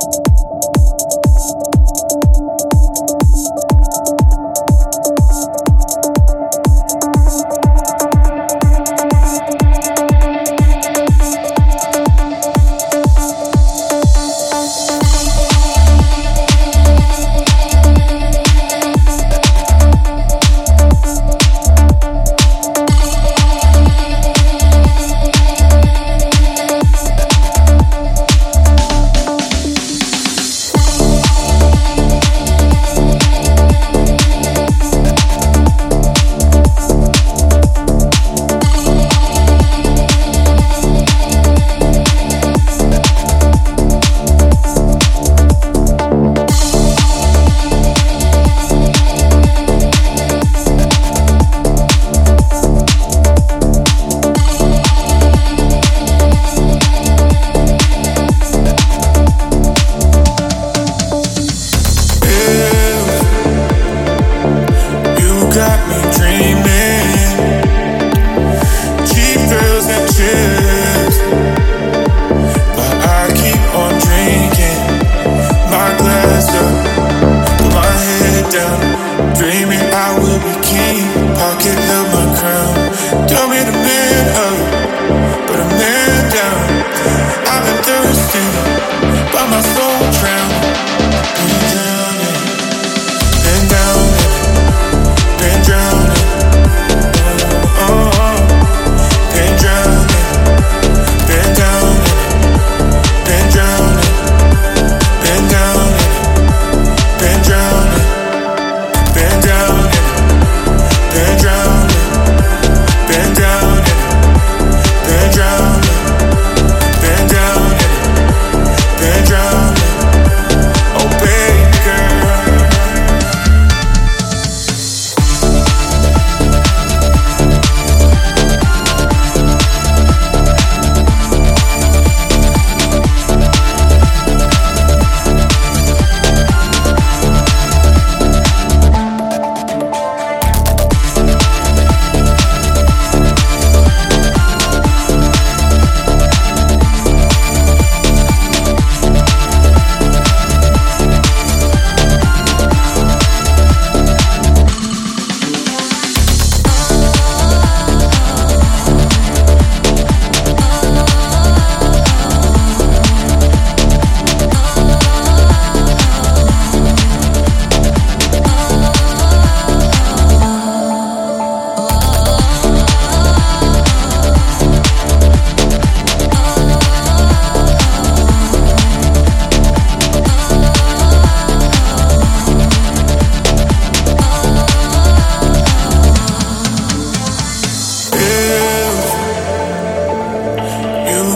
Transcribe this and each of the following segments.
you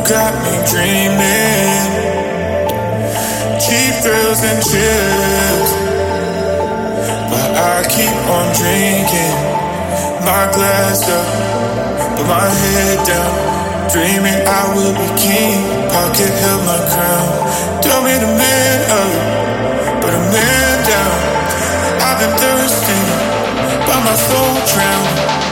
got me dreaming. Cheap thrills and chills. But I keep on drinking. My glass up, put my head down. Dreaming I will be king. Pocket held my crown. Tell me the man up, but a man down. I've been thirsting, but my soul drowned.